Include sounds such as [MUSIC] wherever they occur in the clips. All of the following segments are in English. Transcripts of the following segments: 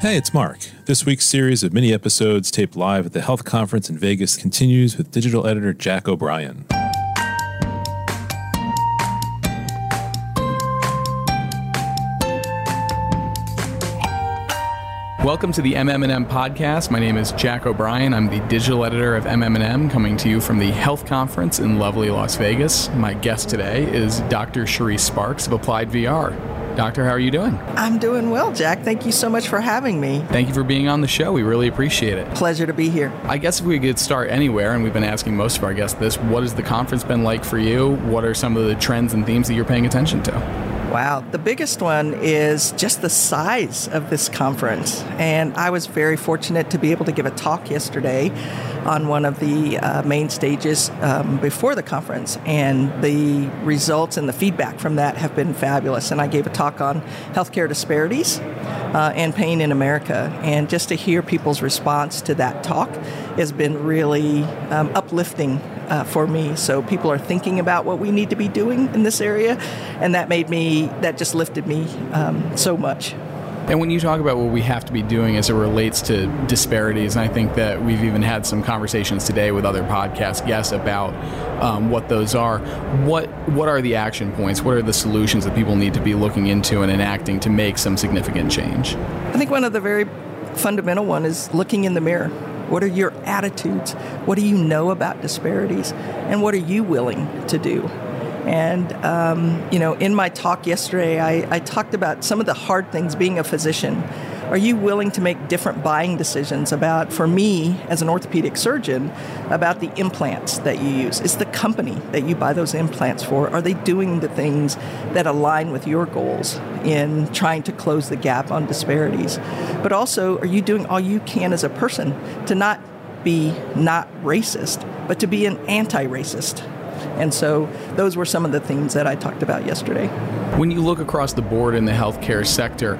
Hey, it's Mark. This week's series of mini episodes taped live at the HLTH Conference in Vegas continues with digital editor Jack O'Brien. Welcome to the MM&M podcast. My name is Jack O'Brien. I'm the digital editor of MM&M, coming to you from the HLTH Conference in lovely Las Vegas. My guest today is Dr. Charisse Sparks of AppliedVR. Doctor, how are you doing? I'm doing well, Jack. Thank you so much for having me. Thank you for being on the show. We really appreciate it. Pleasure to be here. I guess if we could start anywhere, and we've been asking most of our guests this, what has the conference been like for you? What are some of the trends and themes that you're paying attention to? Wow, the biggest one is just the size of this conference. And I was very fortunate to be able to give a talk yesterday on one of the uh, main stages um, before the conference. And the results and the feedback from that have been fabulous. And I gave a talk on healthcare disparities uh, and pain in America. And just to hear people's response to that talk has been really um, uplifting uh, for me. So people are thinking about what we need to be doing in this area, and that made me, that just lifted me um, so much. And when you talk about what we have to be doing as it relates to disparities, and I think that we've even had some conversations today with other podcast guests about um, what those are. What what are the action points? What are the solutions that people need to be looking into and enacting to make some significant change? I think one of the very fundamental one is looking in the mirror. What are your attitudes? What do you know about disparities? And what are you willing to do? And, um, you know, in my talk yesterday, I, I talked about some of the hard things being a physician. Are you willing to make different buying decisions about, for me as an orthopedic surgeon, about the implants that you use? Is the company that you buy those implants for, are they doing the things that align with your goals in trying to close the gap on disparities? But also, are you doing all you can as a person to not be not racist, but to be an anti racist? And so those were some of the themes that I talked about yesterday. When you look across the board in the healthcare sector,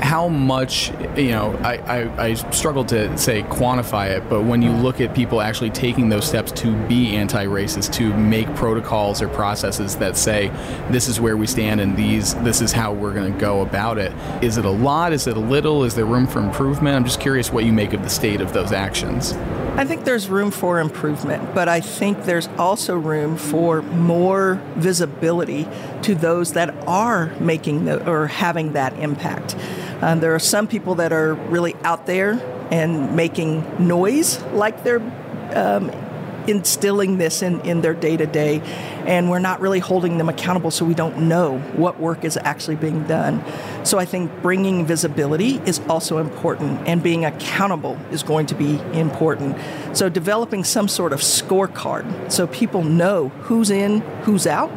how much you know I, I, I, struggle to say quantify it but when you look at people actually taking those steps to be anti-racist to make protocols or processes that say this is where we stand and these this is how we're going to go about it is it a lot? Is it a little? Is there room for improvement? I'm just curious what you make of the state of those actions I think there's room for improvement, but I think there's also room for more visibility to those that are making the, or having that impact. Uh, there are some people that are really out there and making noise like they're um, instilling this in, in their day to day, and we're not really holding them accountable, so we don't know what work is actually being done. So I think bringing visibility is also important, and being accountable is going to be important. So developing some sort of scorecard so people know who's in, who's out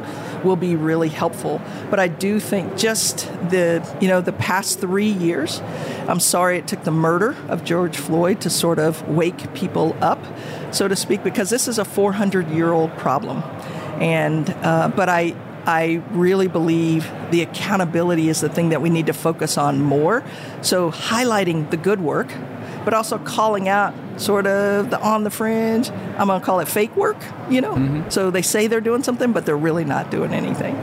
will be really helpful. But I do think just the you know the past three years, I'm sorry it took the murder of George Floyd to sort of wake people up, so to speak, because this is a 400 year old problem, and uh, but I. I really believe the accountability is the thing that we need to focus on more. So, highlighting the good work, but also calling out sort of the on the fringe. I'm going to call it fake work, you know? Mm-hmm. So they say they're doing something, but they're really not doing anything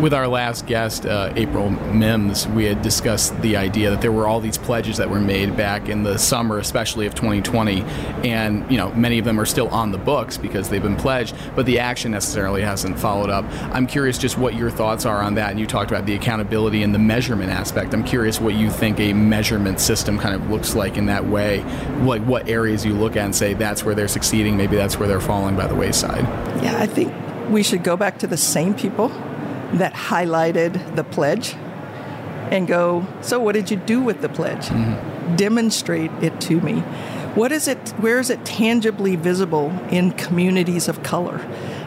with our last guest, uh, April Mims, we had discussed the idea that there were all these pledges that were made back in the summer, especially of 2020, and you know many of them are still on the books because they've been pledged, but the action necessarily hasn't followed up. I'm curious just what your thoughts are on that. And you talked about the accountability and the measurement aspect. I'm curious what you think a measurement system kind of looks like in that way. Like what areas you look at and say that's where they're succeeding, maybe that's where they're falling by the wayside. Yeah, I think we should go back to the same people that highlighted the pledge and go, So, what did you do with the pledge? Mm-hmm. Demonstrate it to me. What is it, where is it tangibly visible in communities of color?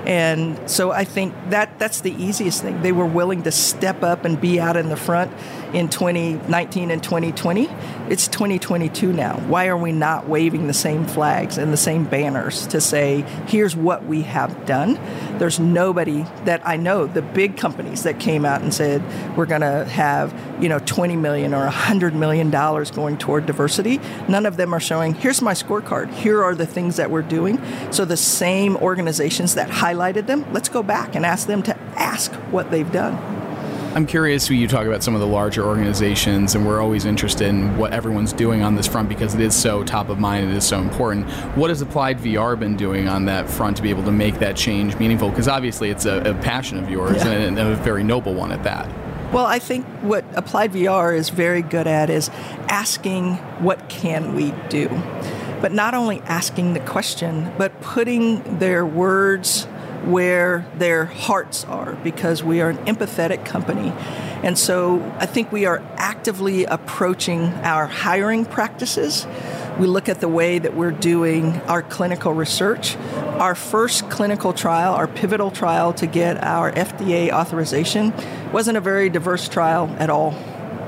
And so I think that that's the easiest thing. They were willing to step up and be out in the front in 2019 and 2020. It's 2022 now. Why are we not waving the same flags and the same banners to say, here's what we have done? There's nobody that I know, the big companies that came out and said, we're going to have, you know, 20 million or 100 million dollars going toward diversity. None of them are showing, here's my scorecard. Here are the things that we're doing. So the same organizations that highlighted them, let's go back and ask them to ask what they've done. I'm curious you talk about some of the larger organizations, and we're always interested in what everyone's doing on this front because it is so top of mind, it is so important. What has AppliedVR been doing on that front to be able to make that change meaningful? Because obviously it's a, a, passion of yours yeah. and a very noble one at that. Well, I think what AppliedVR is very good at is asking, what can we do? But not only asking the question, but putting their words where their hearts are because we are an empathetic company. And so I think we are actively approaching our hiring practices. We look at the way that we're doing our clinical research. Our first clinical trial, our pivotal trial to get our FDA authorization, wasn't a very diverse trial at all.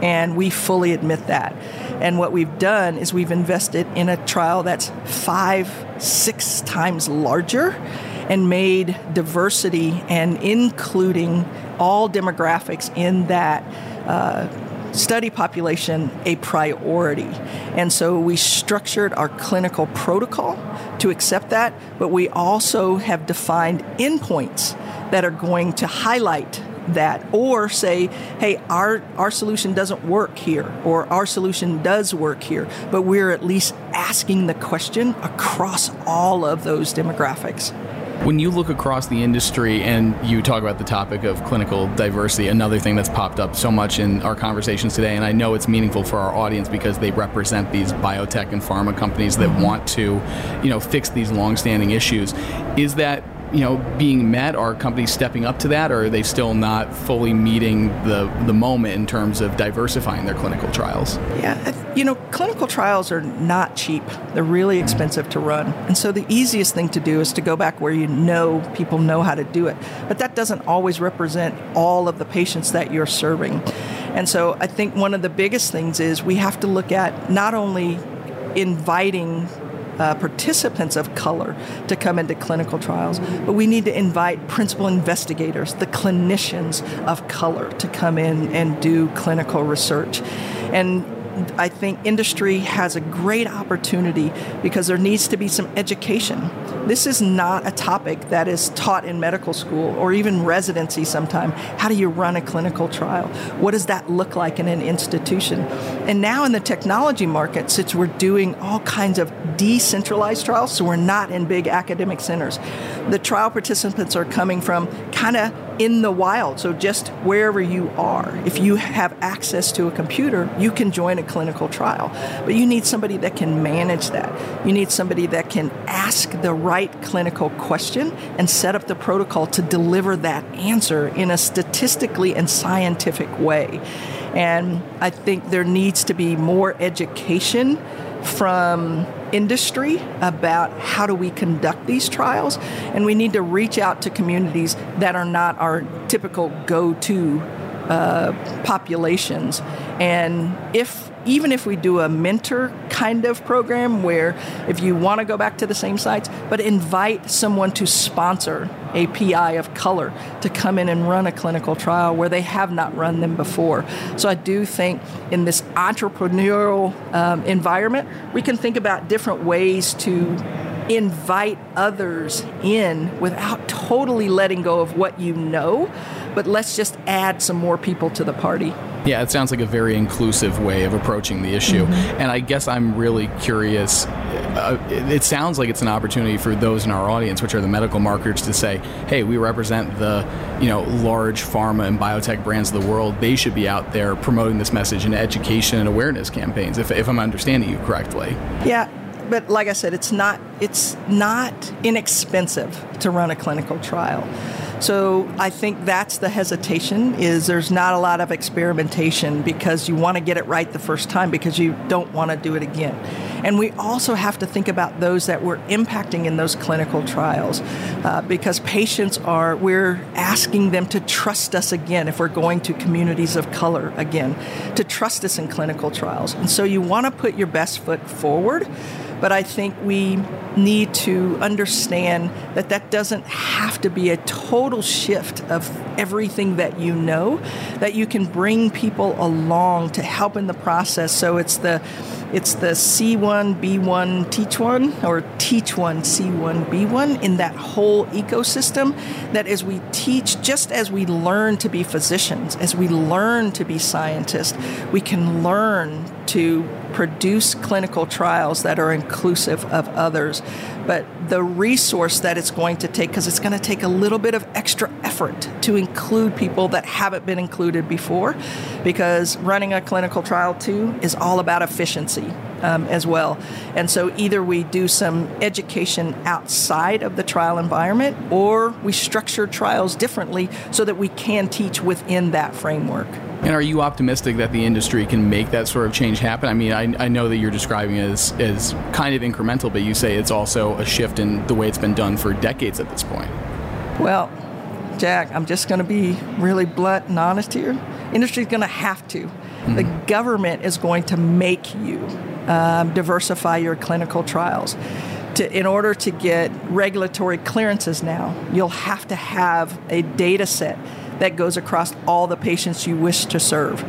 And we fully admit that. And what we've done is we've invested in a trial that's five, six times larger and made diversity and including all demographics in that uh, study population a priority. And so we structured our clinical protocol to accept that, but we also have defined endpoints that are going to highlight that or say hey our our solution doesn't work here or our solution does work here but we're at least asking the question across all of those demographics when you look across the industry and you talk about the topic of clinical diversity, another thing that's popped up so much in our conversations today, and I know it's meaningful for our audience because they represent these biotech and pharma companies that want to, you know, fix these longstanding issues, is that you know being met? Are companies stepping up to that, or are they still not fully meeting the the moment in terms of diversifying their clinical trials? Yeah, you know, clinical trials are not cheap. They're really expensive to run, and so the easiest thing to do is to go back where you know people know how to do it. But that doesn't always represent all of the patients that you're serving. And so I think one of the biggest things is we have to look at not only inviting uh, participants of color to come into clinical trials, but we need to invite principal investigators, the clinicians of color, to come in and do clinical research. And I think industry has a great opportunity because there needs to be some education. This is not a topic that is taught in medical school or even residency sometime. How do you run a clinical trial? What does that look like in an institution? And now in the technology market, since we're doing all kinds of decentralized trials, so we're not in big academic centers, the trial participants are coming from kind of in the wild, so just wherever you are. If you have access to a computer, you can join a clinical trial. But you need somebody that can manage that. You need somebody that can ask the right clinical question and set up the protocol to deliver that answer in a statistically and scientific way. And I think there needs to be more education from industry about how do we conduct these trials and we need to reach out to communities that are not our typical go-to uh, populations. And if even if we do a mentor kind of program where if you want to go back to the same sites, but invite someone to sponsor a PI of color to come in and run a clinical trial where they have not run them before. So I do think in this entrepreneurial um, environment, we can think about different ways to invite others in without totally letting go of what you know, but let's just add some more people to the party. Yeah, it sounds like a very inclusive way of approaching the issue. Mm-hmm. And I guess I'm really curious. Uh, it sounds like it's an opportunity for those in our audience, which are the medical marketers, to say, "Hey, we represent the, you know, large pharma and biotech brands of the world. They should be out there promoting this message in education and awareness campaigns." If, if I'm understanding you correctly. Yeah, but like I said, it's not it's not inexpensive to run a clinical trial. So I think that's the hesitation is there's not a lot of experimentation because you want to get it right the first time because you don't want to do it again. And we also have to think about those that we're impacting in those clinical trials uh, because patients are, we're asking them to trust us again if we're going to communities of color again, to trust us in clinical trials. And so you want to put your best foot forward But I think we need to understand that that doesn't have to be a total shift of everything that you know, that you can bring people along to help in the process. So it's the it's the C1, B1, teach one, or teach one, C1, B1 in that whole ecosystem. That as we teach, just as we learn to be physicians, as we learn to be scientists, we can learn to produce clinical trials that are inclusive of others. But the resource that it's going to take, because it's going to take a little bit of extra effort to include people that haven't been included before, because running a clinical trial too is all about efficiency. Um, as well. And so either we do some education outside of the trial environment or we structure trials differently so that we can teach within that framework. And are you optimistic that the industry can make that sort of change happen? I mean, I, I know that you're describing it as, as kind of incremental, but you say it's also a shift in the way it's been done for decades at this point. Well, Jack, I'm just going to be really blunt and honest here. Industry's going to have to. Mm-hmm. The government is going to make you um, diversify your clinical trials. To, in order to get regulatory clearances now, you'll have to have a data set that goes across all the patients you wish to serve.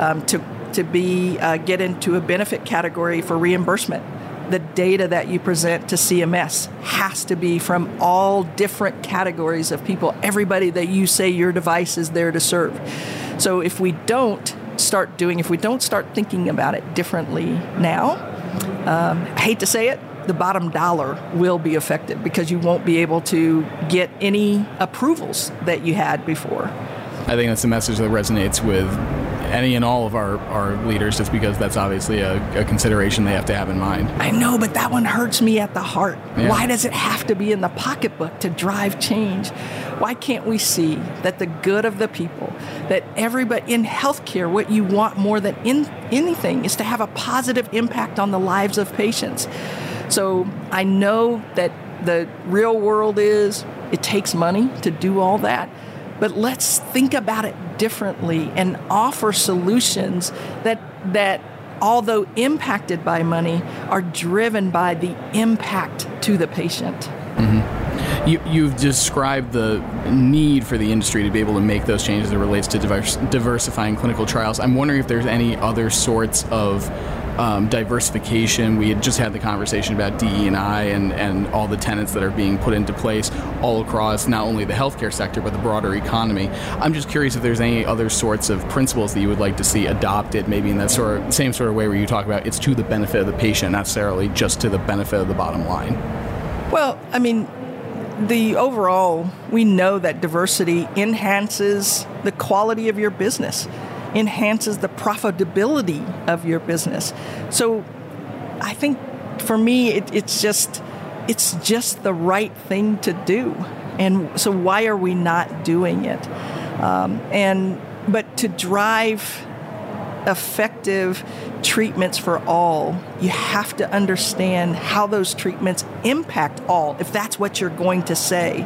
Um, to to be uh, get into a benefit category for reimbursement, the data that you present to CMS has to be from all different categories of people, everybody that you say your device is there to serve. So if we don't start doing, if we don't start thinking about it differently now, um, I hate to say it, the bottom dollar will be affected because you won't be able to get any approvals that you had before. I think that's a message that resonates with any and all of our, our leaders just because that's obviously a, a consideration they have to have in mind. I know, but that one hurts me at the heart. Yeah. Why does it have to be in the pocketbook to drive change? Why can't we see that the good of the people, that everybody in healthcare, what you want more than in anything is to have a positive impact on the lives of patients? So I know that the real world is it takes money to do all that. But let's think about it differently and offer solutions that that although impacted by money are driven by the impact to the patient. Mm-hmm. You, you've described the need for the industry to be able to make those changes that relates to diverse, diversifying clinical trials. I'm wondering if there's any other sorts of um, diversification. We had just had the conversation about DE and I and, all the tenants that are being put into place all across not only the healthcare sector but the broader economy. I'm just curious if there's any other sorts of principles that you would like to see adopted, maybe in that sort of same sort of way where you talk about it's to the benefit of the patient, not necessarily just to the benefit of the bottom line. Well, I mean, the overall, we know that diversity enhances the quality of your business enhances the profitability of your business. So I think for me, it, it's just it's just the right thing to do. And so why are we not doing it? Um, and but to drive effective treatments for all, you have to understand how those treatments impact all, if that's what you're going to say.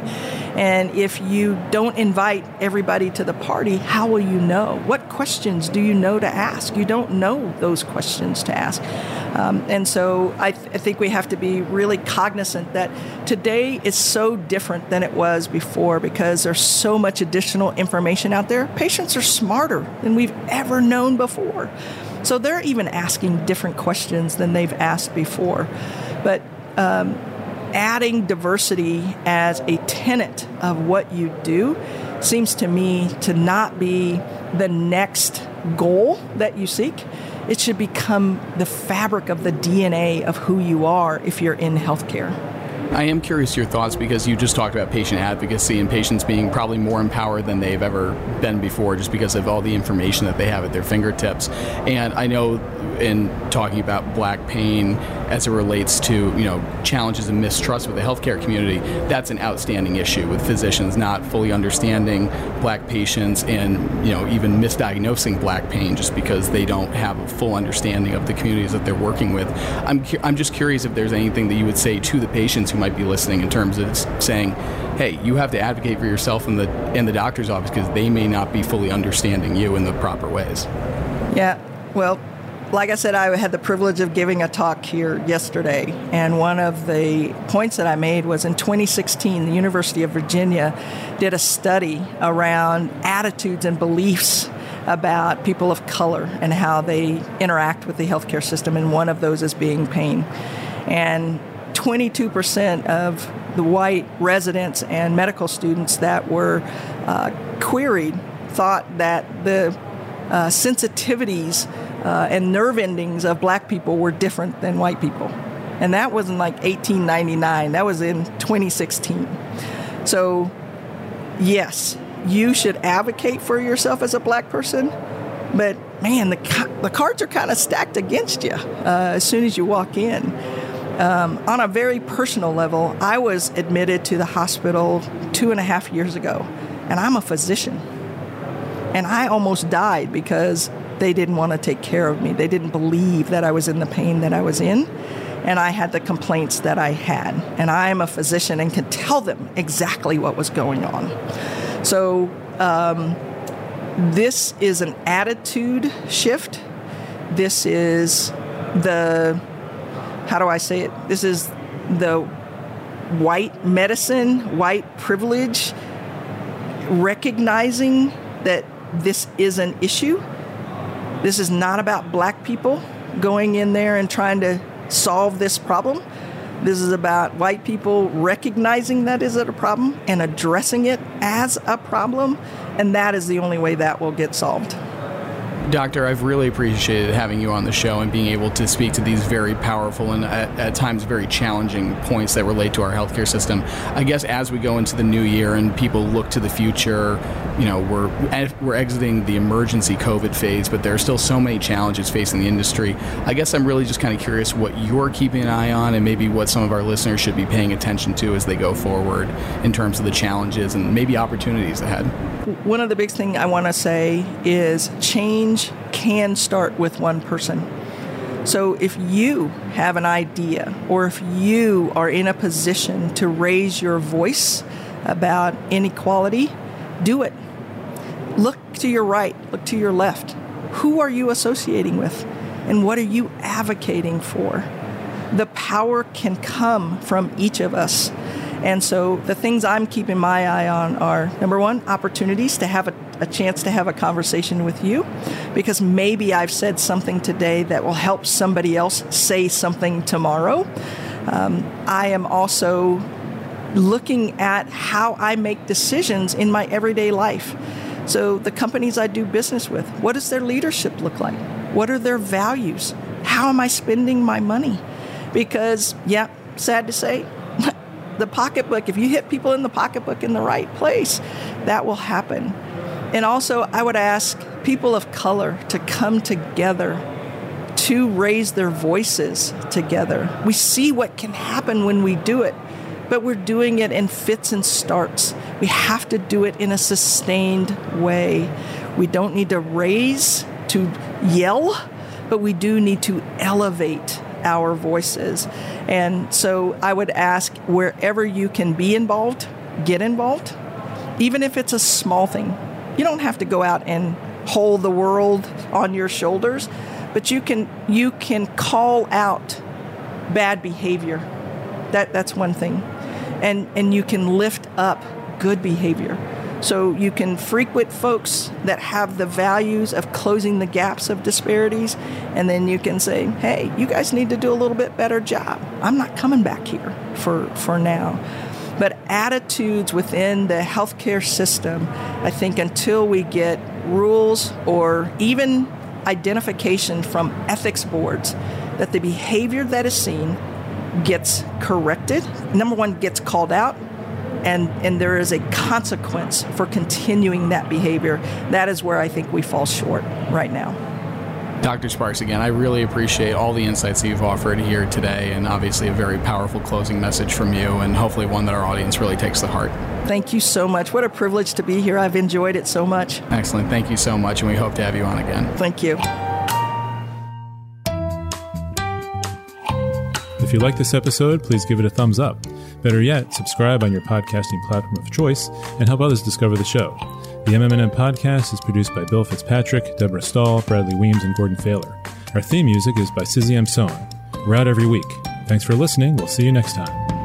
And if you don't invite everybody to the party, how will you know? What questions do you know to ask? You don't know those questions to ask. Um, and so I, th- I think we have to be really cognizant that today is so different than it was before because there's so much additional information out there. Patients are smarter than we've ever known before. So they're even asking different questions than they've asked before. But um, adding diversity as a tenet of what you do seems to me to not be the next goal that you seek. It should become the fabric of the DNA of who you are if you're in healthcare. I am curious your thoughts because you just talked about patient advocacy and patients being probably more empowered than they've ever been before just because of all the information that they have at their fingertips. And I know in talking about black pain as it relates to, you know, challenges and mistrust with the healthcare community, that's an outstanding issue with physicians not fully understanding black patients and, you know, even misdiagnosing black pain just because they don't have a full understanding of the communities that they're working with. I'm, I'm just curious if there's anything that you would say to the patients who might be listening in terms of saying, hey, you have to advocate for yourself in the in the doctor's office because they may not be fully understanding you in the proper ways. Yeah, well, like I said, I had the privilege of giving a talk here yesterday, and one of the points that I made was in 2016, the University of Virginia did a study around attitudes and beliefs about people of color and how they interact with the healthcare system, and one of those is being pain. And 22% of the white residents and medical students that were uh, queried thought that the uh, sensitivities uh, and nerve endings of black people were different than white people. And that was in like 1899, that was in 2016. So, yes, you should advocate for yourself as a black person, but man, the, the cards are kind of stacked against you uh, as soon as you walk in. Um, on a very personal level, I was admitted to the hospital two and a half years ago, and I'm a physician. And I almost died because they didn't want to take care of me. They didn't believe that I was in the pain that I was in. And I had the complaints that I had. And I am a physician and can tell them exactly what was going on. So, um, this is an attitude shift. This is the how do I say it? This is the white medicine, white privilege, recognizing that this is an issue. This is not about black people going in there and trying to solve this problem. This is about white people recognizing that is it a problem and addressing it as a problem, and that is the only way that will get solved. Doctor, I've really appreciated having you on the show and being able to speak to these very powerful and at, at, times very challenging points that relate to our healthcare system. I guess as we go into the new year and people look to the future, you know, we're we're exiting the emergency COVID phase, but there are still so many challenges facing the industry. I guess I'm really just kind of curious what you're keeping an eye on and maybe what some of our listeners should be paying attention to as they go forward in terms of the challenges and maybe opportunities ahead. One of the big things I want to say is change can start with one person. So if you have an idea or if you are in a position to raise your voice about inequality, do it. Look to your right, look to your left. Who are you associating with? And what are you advocating for? The power can come from each of us. And so the things I'm keeping my eye on are number one, opportunities to have a, a, chance to have a conversation with you, because maybe I've said something today that will help somebody else say something tomorrow. Um, I am also looking at how I make decisions in my everyday life. So, the companies I do business with, what does their leadership look like? What are their values? How am I spending my money? Because, yeah, sad to say, [LAUGHS] the pocketbook, if you hit people in the pocketbook in the right place, that will happen. And also, I would ask people of color to come together to raise their voices together. We see what can happen when we do it, but we're doing it in fits and starts. We have to do it in a sustained way. We don't need to raise to yell, but we do need to elevate our voices. And so I would ask wherever you can be involved, get involved, even if it's a small thing. You don't have to go out and hold the world on your shoulders, but you can you can call out bad behavior. That that's one thing. And and you can lift up good behavior. So you can frequent folks that have the values of closing the gaps of disparities, and then you can say, hey, you guys need to do a little bit better job. I'm not coming back here for, for now. But attitudes within the healthcare system, I think until we get rules or even identification from ethics boards that the behavior that is seen gets corrected, number one, gets called out, and, and there is a consequence for continuing that behavior. That is where I think we fall short right now. Dr. Sparks, again, I really appreciate all the insights that you've offered here today, and obviously a very powerful closing message from you, and hopefully one that our audience really takes to heart. Thank you so much. What a privilege to be here. I've enjoyed it so much. Excellent. Thank you so much, and we hope to have you on again. Thank you. If you like this episode, please give it a thumbs up. Better yet, subscribe on your podcasting platform of choice and help others discover the show. The MMM podcast is produced by Bill Fitzpatrick, Deborah Stahl, Bradley Weems, and Gordon Failer. Our theme music is by Sizzy M. We're out every week. Thanks for listening. We'll see you next time.